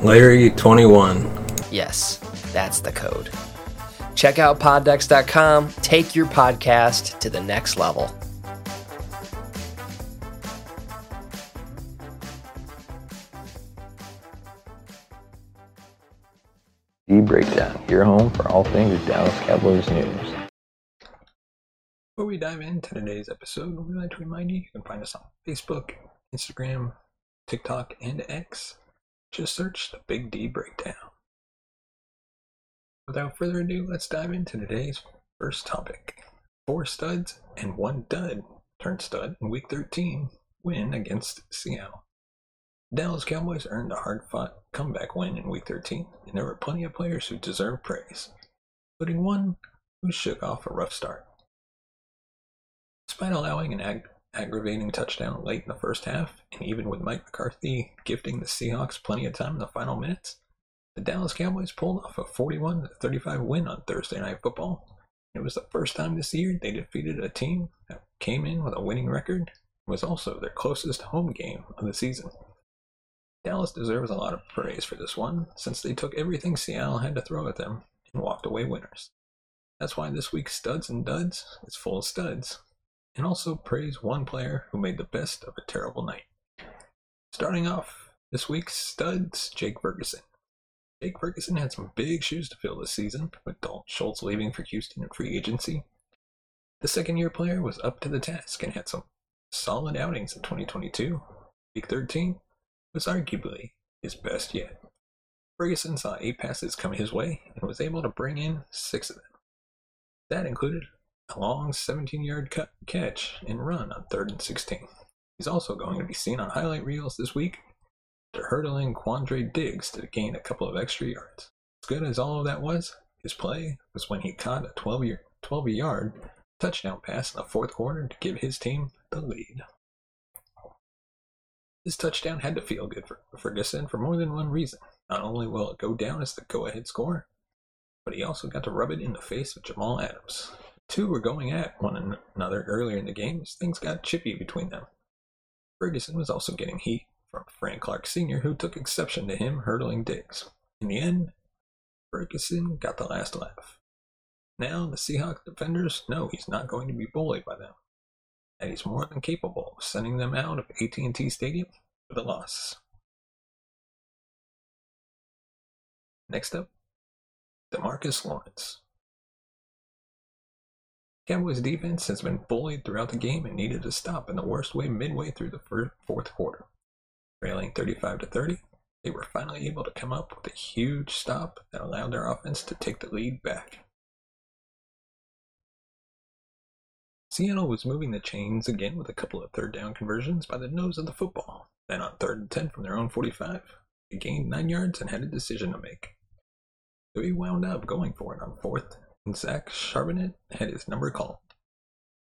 Larry21. Yes, that's the code. Check out poddex.com. Take your podcast to the next level. D Breakdown, your home for all things Dallas Cowboys news. Before we dive into today's episode, we'd like to remind you you can find us on Facebook, Instagram, TikTok, and X. Just search the Big D Breakdown. Without further ado, let's dive into today's first topic. Four studs and one dud turned stud in Week 13 win against Seattle. Dallas Cowboys earned a hard fought comeback win in Week 13, and there were plenty of players who deserved praise, including one who shook off a rough start. Despite allowing an aggravating touchdown late in the first half, and even with Mike McCarthy gifting the Seahawks plenty of time in the final minutes, the Dallas Cowboys pulled off a 41 35 win on Thursday Night Football. It was the first time this year they defeated a team that came in with a winning record and was also their closest home game of the season. Dallas deserves a lot of praise for this one, since they took everything Seattle had to throw at them and walked away winners. That's why this week's Studs and Duds is full of studs, and also praise one player who made the best of a terrible night. Starting off this week's studs, Jake Ferguson. Jake Ferguson had some big shoes to fill this season, with Dalton Schultz leaving for Houston in free agency. The second year player was up to the task and had some solid outings in 2022. Week 13 was arguably his best yet. Ferguson saw eight passes come his way and was able to bring in six of them. That included a long 17 yard cut catch and run on 3rd and 16. He's also going to be seen on highlight reels this week to hurdling Quandre Diggs to gain a couple of extra yards. As good as all of that was, his play was when he caught a 12 yard, 12 yard touchdown pass in the fourth quarter to give his team the lead. This touchdown had to feel good for Ferguson for more than one reason. Not only will it go down as the go ahead score, but he also got to rub it in the face of Jamal Adams. Two were going at one another earlier in the game as things got chippy between them. Ferguson was also getting heat from Frank Clark Sr., who took exception to him hurdling Diggs. In the end, Ferguson got the last laugh. Now the Seahawks defenders know he's not going to be bullied by them and he's more than capable of sending them out of AT&T Stadium with a loss. Next up, DeMarcus Lawrence. Cowboys defense has been bullied throughout the game and needed to stop in the worst way midway through the fourth quarter. Trailing 35 to 30, they were finally able to come up with a huge stop that allowed their offense to take the lead back. Seattle was moving the chains again with a couple of third down conversions by the nose of the football. Then on third and 10 from their own 45, they gained 9 yards and had a decision to make. So he wound up going for it on fourth, Zach Charbonnet had his number called.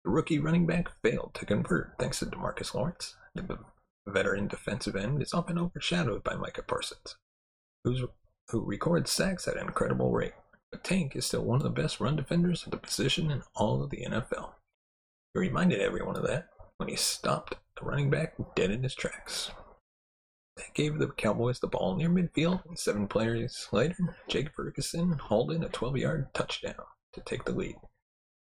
The rookie running back failed to convert thanks to DeMarcus Lawrence. The veteran defensive end is often overshadowed by Micah Parsons, who records sacks at an incredible rate. But Tank is still one of the best run defenders of the position in all of the NFL. He reminded everyone of that when he stopped the running back dead in his tracks. That gave the Cowboys the ball near midfield, and seven players later, Jake Ferguson hauled in a 12 yard touchdown to take the lead.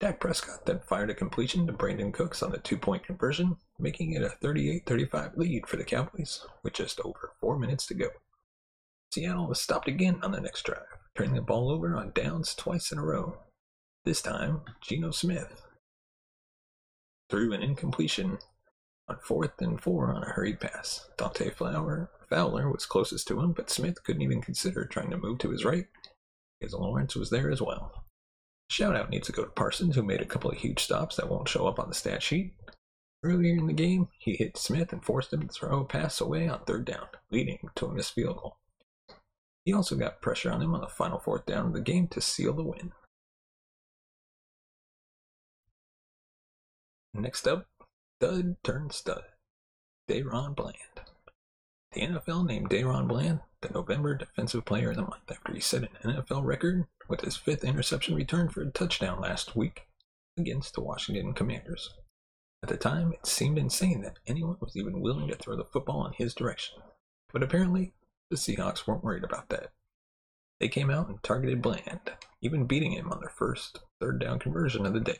Dak Prescott then fired a completion to Brandin Cooks on the two point conversion, making it a 38 35 lead for the Cowboys with just over four minutes to go. Seattle was stopped again on the next drive, turning the ball over on downs twice in a row. This time, Geno Smith threw an incompletion on fourth and four on a hurried pass. Dante Flower, Fowler was closest to him, but Smith couldn't even consider trying to move to his right, because Lawrence was there as well. Shout out needs to go to Parsons, who made a couple of huge stops that won't show up on the stat sheet. Earlier in the game, he hit Smith and forced him to throw a pass away on third down, leading to a missed field goal. He also got pressure on him on the final fourth down of the game to seal the win. Next up, stud turned stud, DaRon Bland. The NFL named DaRon Bland the November Defensive Player of the Month after he set an NFL record with his fifth interception return for a touchdown last week against the Washington Commanders. At the time, it seemed insane that anyone was even willing to throw the football in his direction. But apparently, the Seahawks weren't worried about that. They came out and targeted Bland, even beating him on their first third down conversion of the day.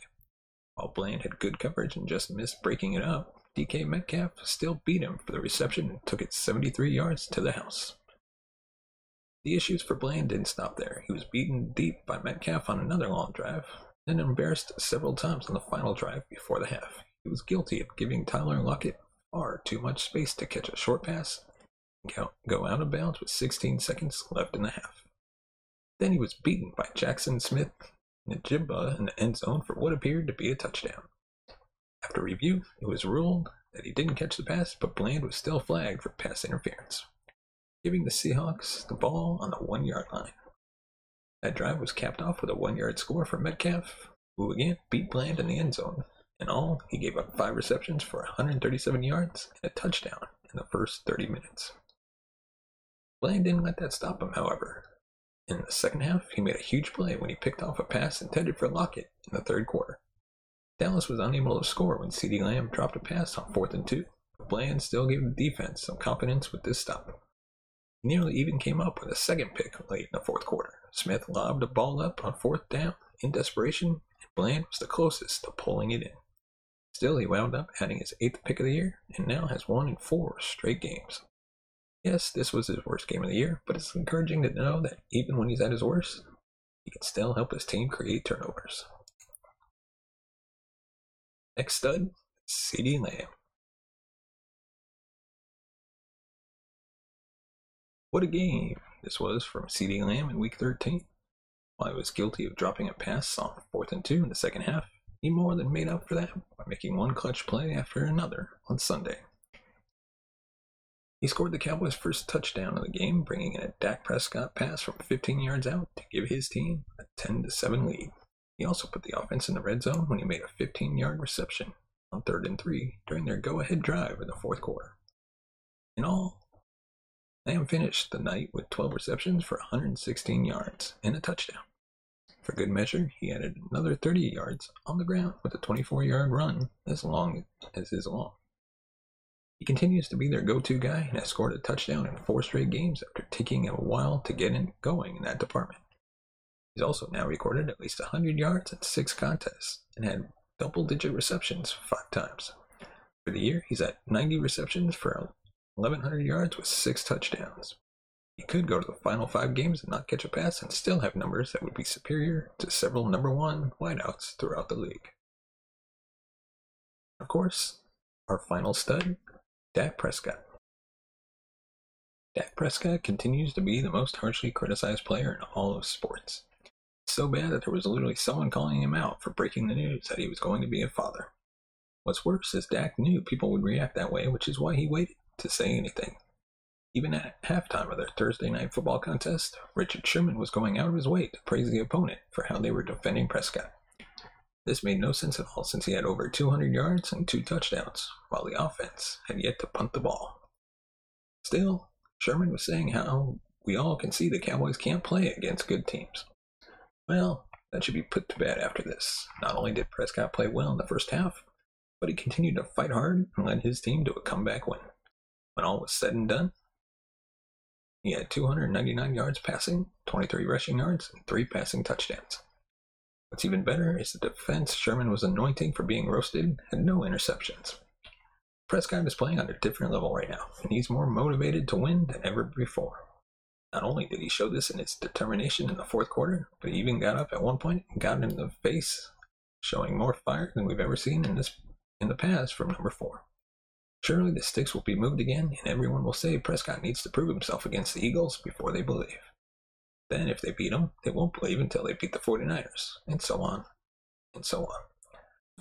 While Bland had good coverage and just missed breaking it up, DK Metcalf still beat him for the reception and took it 73 yards to the house. The issues for Bland didn't stop there. He was beaten deep by Metcalf on another long drive, then embarrassed several times on the final drive before the half. He was guilty of giving Tyler Lockett far too much space to catch a short pass and go out of bounds with 16 seconds left in the half. Then he was beaten by Jaxon Smith Njigba in the end zone for what appeared to be a touchdown. After review, it was ruled that he didn't catch the pass, but Bland was still flagged for pass interference, giving the Seahawks the ball on the one yard line. That drive was capped off with a one yard score for Metcalf, who again beat Bland in the end zone. In all, he gave up five receptions for 137 yards and a touchdown in the first 30 minutes. Bland didn't let that stop him, however. In the second half, he made a huge play when he picked off a pass intended for Lockett in the third quarter. Dallas was unable to score when CeeDee Lamb dropped a pass on fourth and two, but Bland still gave the defense some confidence with this stop. He nearly even came up with a second pick late in the fourth quarter. Smith lobbed a ball up on fourth down in desperation, and Bland was the closest to pulling it in. Still, he wound up adding his eighth pick of the year and now has won in four straight games. Yes, this was his worst game of the year, but it's encouraging to know that even when he's at his worst, he can still help his team create turnovers. Next stud, CeeDee Lamb. What a game this was from CeeDee Lamb in Week 13. While he was guilty of dropping a pass on 4th and 2 in the second half, he more than made up for that by making one clutch play after another on Sunday. He scored the Cowboys' first touchdown of the game, bringing in a Dak Prescott pass from 15 yards out to give his team a 10 7 lead. He also put the offense in the red zone when he made a 15 yard reception on third and three during their go ahead drive in the fourth quarter. In all, Lamb finished the night with 12 receptions for 116 yards and a touchdown. For good measure, he added another 30 yards on the ground with a 24 yard run as long as his long. He continues to be their go to guy and has scored a touchdown in four straight games after taking a while to get in going in that department. He's also now recorded at least 100 yards in six contests and had double digit receptions five times. For the year, he's at 90 receptions for 1,100 yards with six touchdowns. He could go to the final five games and not catch a pass and still have numbers that would be superior to several number one wideouts throughout the league. Of course, our final stud, Dak Prescott. Dak Prescott continues to be the most harshly criticized player in all of sports so bad that there was literally someone calling him out for breaking the news that he was going to be a father. What's worse is Dak knew people would react that way, which is why he waited to say anything. Even at halftime of their Thursday night football contest, Richard Sherman was going out of his way to praise the opponent for how they were defending Prescott. This made no sense at all since he had over 200 yards and two touchdowns, while the offense had yet to punt the ball. Still, Sherman was saying how we all can see the Cowboys can't play against good teams. Well, that should be put to bed after this. Not only did Prescott play well in the first half, but he continued to fight hard and led his team to a comeback win. When all was said and done, he had 299 yards passing, 23 rushing yards, and three passing touchdowns. What's even better is the defense Sherman was anointing for being roasted had no interceptions. Prescott is playing on a different level right now, and he's more motivated to win than ever before. Not only did he show this in his determination in the fourth quarter, but he even got up at one point and got in the face, showing more fire than we've ever seen in this in the past from number four. Surely the sticks will be moved again, and everyone will say Prescott needs to prove himself against the Eagles before they believe. Then, if they beat him, they won't believe until they beat the 49ers, and so on, and so on.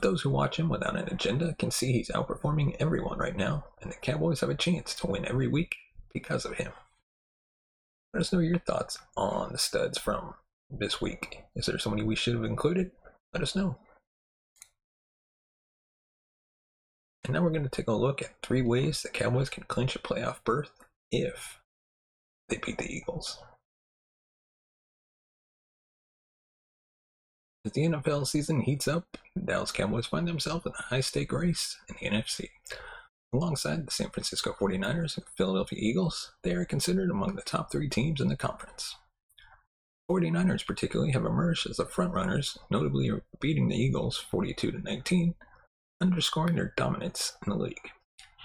Those who watch him without an agenda can see he's outperforming everyone right now, and the Cowboys have a chance to win every week because of him. Let us know your thoughts on the studs from this week. Is there somebody we should have included? Let us know. And now we're going to take a look at three ways the Cowboys can clinch a playoff berth if they beat the Eagles. As the NFL season heats up, the Dallas Cowboys find themselves in a high stake race in the NFC. Alongside the San Francisco 49ers and Philadelphia Eagles, they are considered among the top three teams in the conference. 49ers particularly have emerged as the frontrunners, notably beating the Eagles 42 19, underscoring their dominance in the league.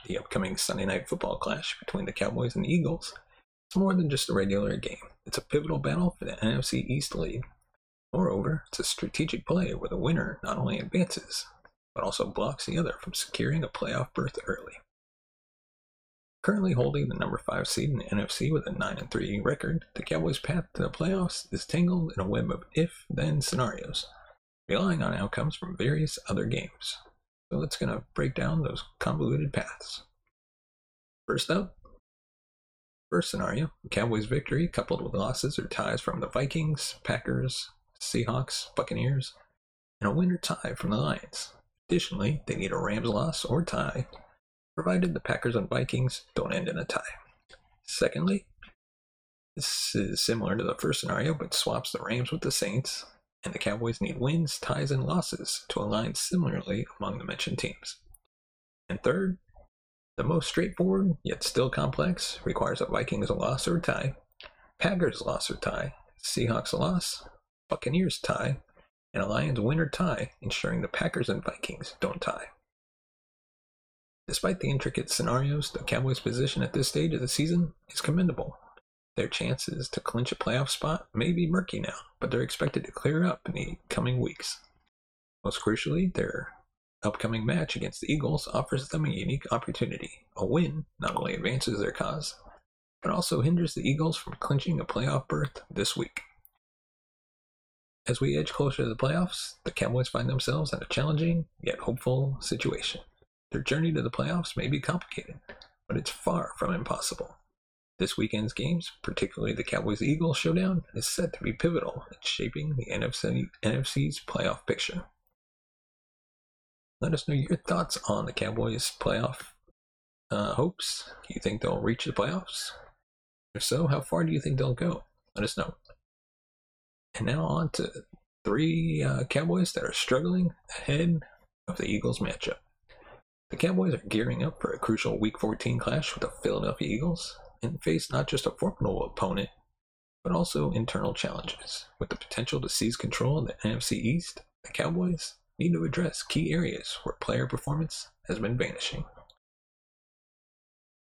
The upcoming Sunday night football clash between the Cowboys and the Eagles is more than just a regular game. It's a pivotal battle for the NFC East lead Moreover, it's a strategic play where the winner not only advances, but also blocks the other from securing a playoff berth early. Currently holding the number 5 seed in the NFC with a 9 3 record, the Cowboys' path to the playoffs is tangled in a web of if then scenarios, relying on outcomes from various other games. So it's going to break down those convoluted paths. First up, first scenario, Cowboys' victory coupled with losses or ties from the Vikings, Packers, Seahawks, Buccaneers, and a win or tie from the Lions. Additionally, they need a Rams loss or tie, provided the Packers and Vikings don't end in a tie. Secondly, this is similar to the first scenario, but swaps the Rams with the Saints, and the Cowboys need wins, ties, and losses to align similarly among the mentioned teams. And third, the most straightforward, yet still complex, requires a Vikings loss or tie, Packers loss or tie, Seahawks loss, Buccaneers tie, and a Lions win or tie, ensuring the Packers and Vikings don't tie. Despite the intricate scenarios, the Cowboys' position at this stage of the season is commendable. Their chances to clinch a playoff spot may be murky now, but they're expected to clear up in the coming weeks. Most crucially, their upcoming match against the Eagles offers them a unique opportunity. A win not only advances their cause, but also hinders the Eagles from clinching a playoff berth this week. As we edge closer to the playoffs, the Cowboys find themselves in a challenging yet hopeful situation. Their journey to the playoffs may be complicated, but it's far from impossible. This weekend's games, particularly the Cowboys Eagles showdown, is set to be pivotal in shaping the NFC, NFC's playoff picture. Let us know your thoughts on the Cowboys' playoff uh, hopes. Do you think they'll reach the playoffs? If so, how far do you think they'll go? Let us know. And now on to three uh, Cowboys that are struggling ahead of the Eagles matchup. The Cowboys are gearing up for a crucial Week 14 clash with the Philadelphia Eagles and face not just a formidable opponent, but also internal challenges. With the potential to seize control of the NFC East, the Cowboys need to address key areas where player performance has been vanishing.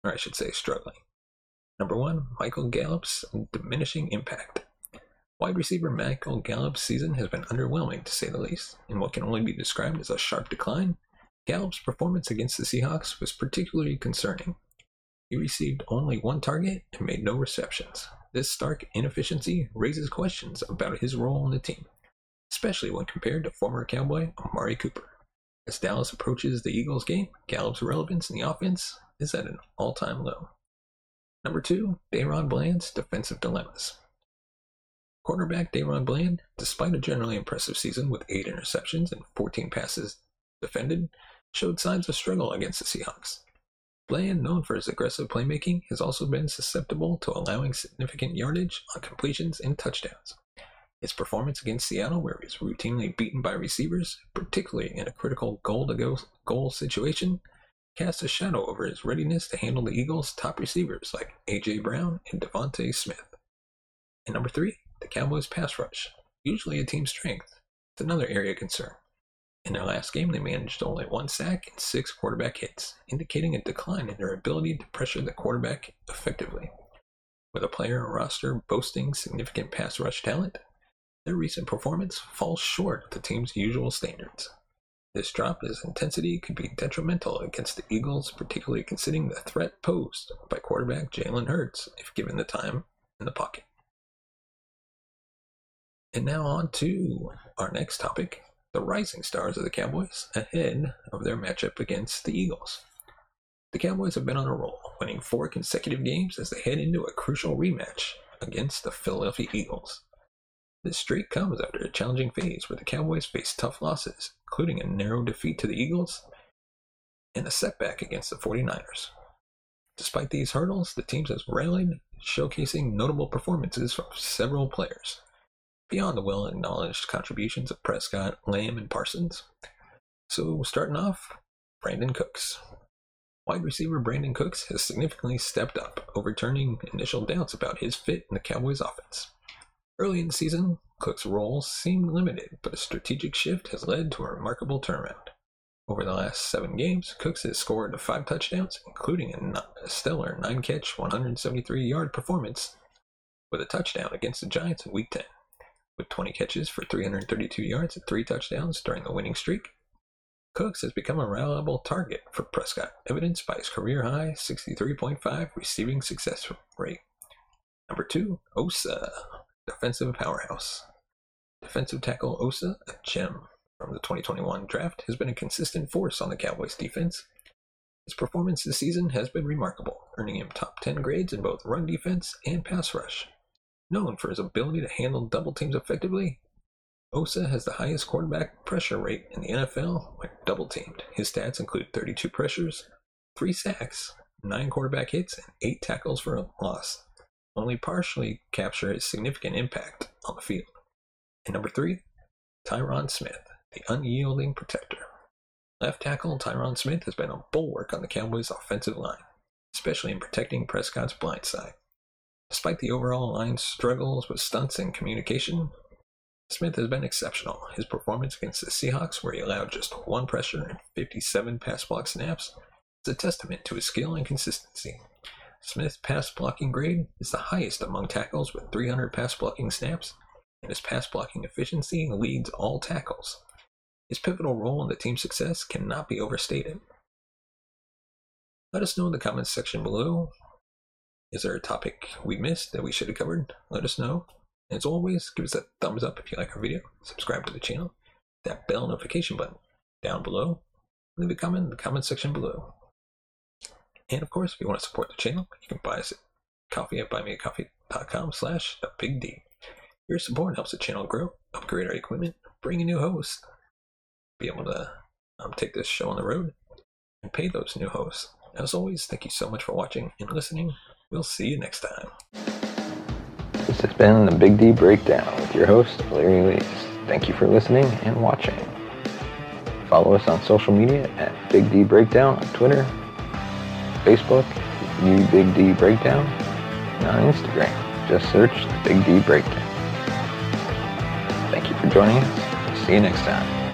Or I should say, struggling. Number one, Michael Gallup's diminishing impact. Wide receiver Michael Gallup's season has been underwhelming, to say the least. In what can only be described as a sharp decline, Gallup's performance against the Seahawks was particularly concerning. He received only one target and made no receptions. This stark inefficiency raises questions about his role on the team, especially when compared to former Cowboy Amari Cooper. As Dallas approaches the Eagles game, Gallup's relevance in the offense is at an all time low. Number two, DaRon Bland's defensive dilemmas. Quarterback DaRon Bland, despite a generally impressive season with 8 interceptions and 14 passes defended, showed signs of struggle against the Seahawks. Bland, known for his aggressive playmaking, has also been susceptible to allowing significant yardage on completions and touchdowns. His performance against Seattle, where he was routinely beaten by receivers, particularly in a critical goal to goal situation, cast a shadow over his readiness to handle the Eagles' top receivers like A.J. Brown and DeVonta Smith. And number three, the Cowboys' pass rush, usually a team strength, is another area of concern. In their last game, they managed only one sack and six quarterback hits, indicating a decline in their ability to pressure the quarterback effectively. With a player roster boasting significant pass rush talent, their recent performance falls short of the team's usual standards. This drop in intensity could be detrimental against the Eagles, particularly considering the threat posed by quarterback Jalen Hurts if given the time in the pocket. And now on to our next topic the rising stars of the Cowboys ahead of their matchup against the Eagles. The Cowboys have been on a roll, winning four consecutive games as they head into a crucial rematch against the Philadelphia Eagles. This streak comes after a challenging phase where the Cowboys faced tough losses, including a narrow defeat to the Eagles and a setback against the 49ers. Despite these hurdles, the teams has rallied, showcasing notable performances from several players. Beyond the well acknowledged contributions of Prescott, Lamb, and Parsons. So, starting off, Brandin Cooks. Wide receiver Brandin Cooks has significantly stepped up, overturning initial doubts about his fit in the Cowboys' offense. Early in the season, Cook's role seemed limited, but a strategic shift has led to a remarkable turnaround. Over the last seven games, Cooks has scored five touchdowns, including a stellar nine catch, 173 yard performance with a touchdown against the Giants in Week 10. With 20 catches for 332 yards and three touchdowns during the winning streak, Cooks has become a reliable target for Prescott, evidenced by his career high 63.5 receiving success rate. Number two, Osa defensive powerhouse. Defensive tackle Osa, a gem from the 2021 draft, has been a consistent force on the Cowboys defense. His performance this season has been remarkable, earning him top 10 grades in both run defense and pass rush. Known for his ability to handle double teams effectively, Osa has the highest quarterback pressure rate in the NFL when double teamed. His stats include 32 pressures, 3 sacks, 9 quarterback hits, and 8 tackles for a loss only partially capture his significant impact on the field. And number three, Tyron Smith, the unyielding protector. Left tackle Tyron Smith has been a bulwark on the Cowboys' offensive line, especially in protecting Prescott's blind side. Despite the overall line's struggles with stunts and communication, Smith has been exceptional. His performance against the Seahawks, where he allowed just one pressure and 57 pass block snaps, is a testament to his skill and consistency. Smith's pass blocking grade is the highest among tackles with 300 pass blocking snaps, and his pass blocking efficiency leads all tackles. His pivotal role in the team's success cannot be overstated. Let us know in the comments section below. Is there a topic we missed that we should have covered? Let us know. As always, give us a thumbs up if you like our video, subscribe to the channel, that bell notification button down below, leave a comment in the comment section below. And of course, if you want to support the channel, you can buy us coffee at buymeacoffee.com slash the big D. Your support helps the channel grow, upgrade our equipment, bring a new host, be able to um, take this show on the road, and pay those new hosts. As always, thank you so much for watching and listening. We'll see you next time. This has been the Big D Breakdown with your host, Larry Lees. Thank you for listening and watching. Follow us on social media at Big D Breakdown on Twitter, Facebook, New Big D Breakdown, and on Instagram, just search the Big D Breakdown. Thank you for joining us. See you next time.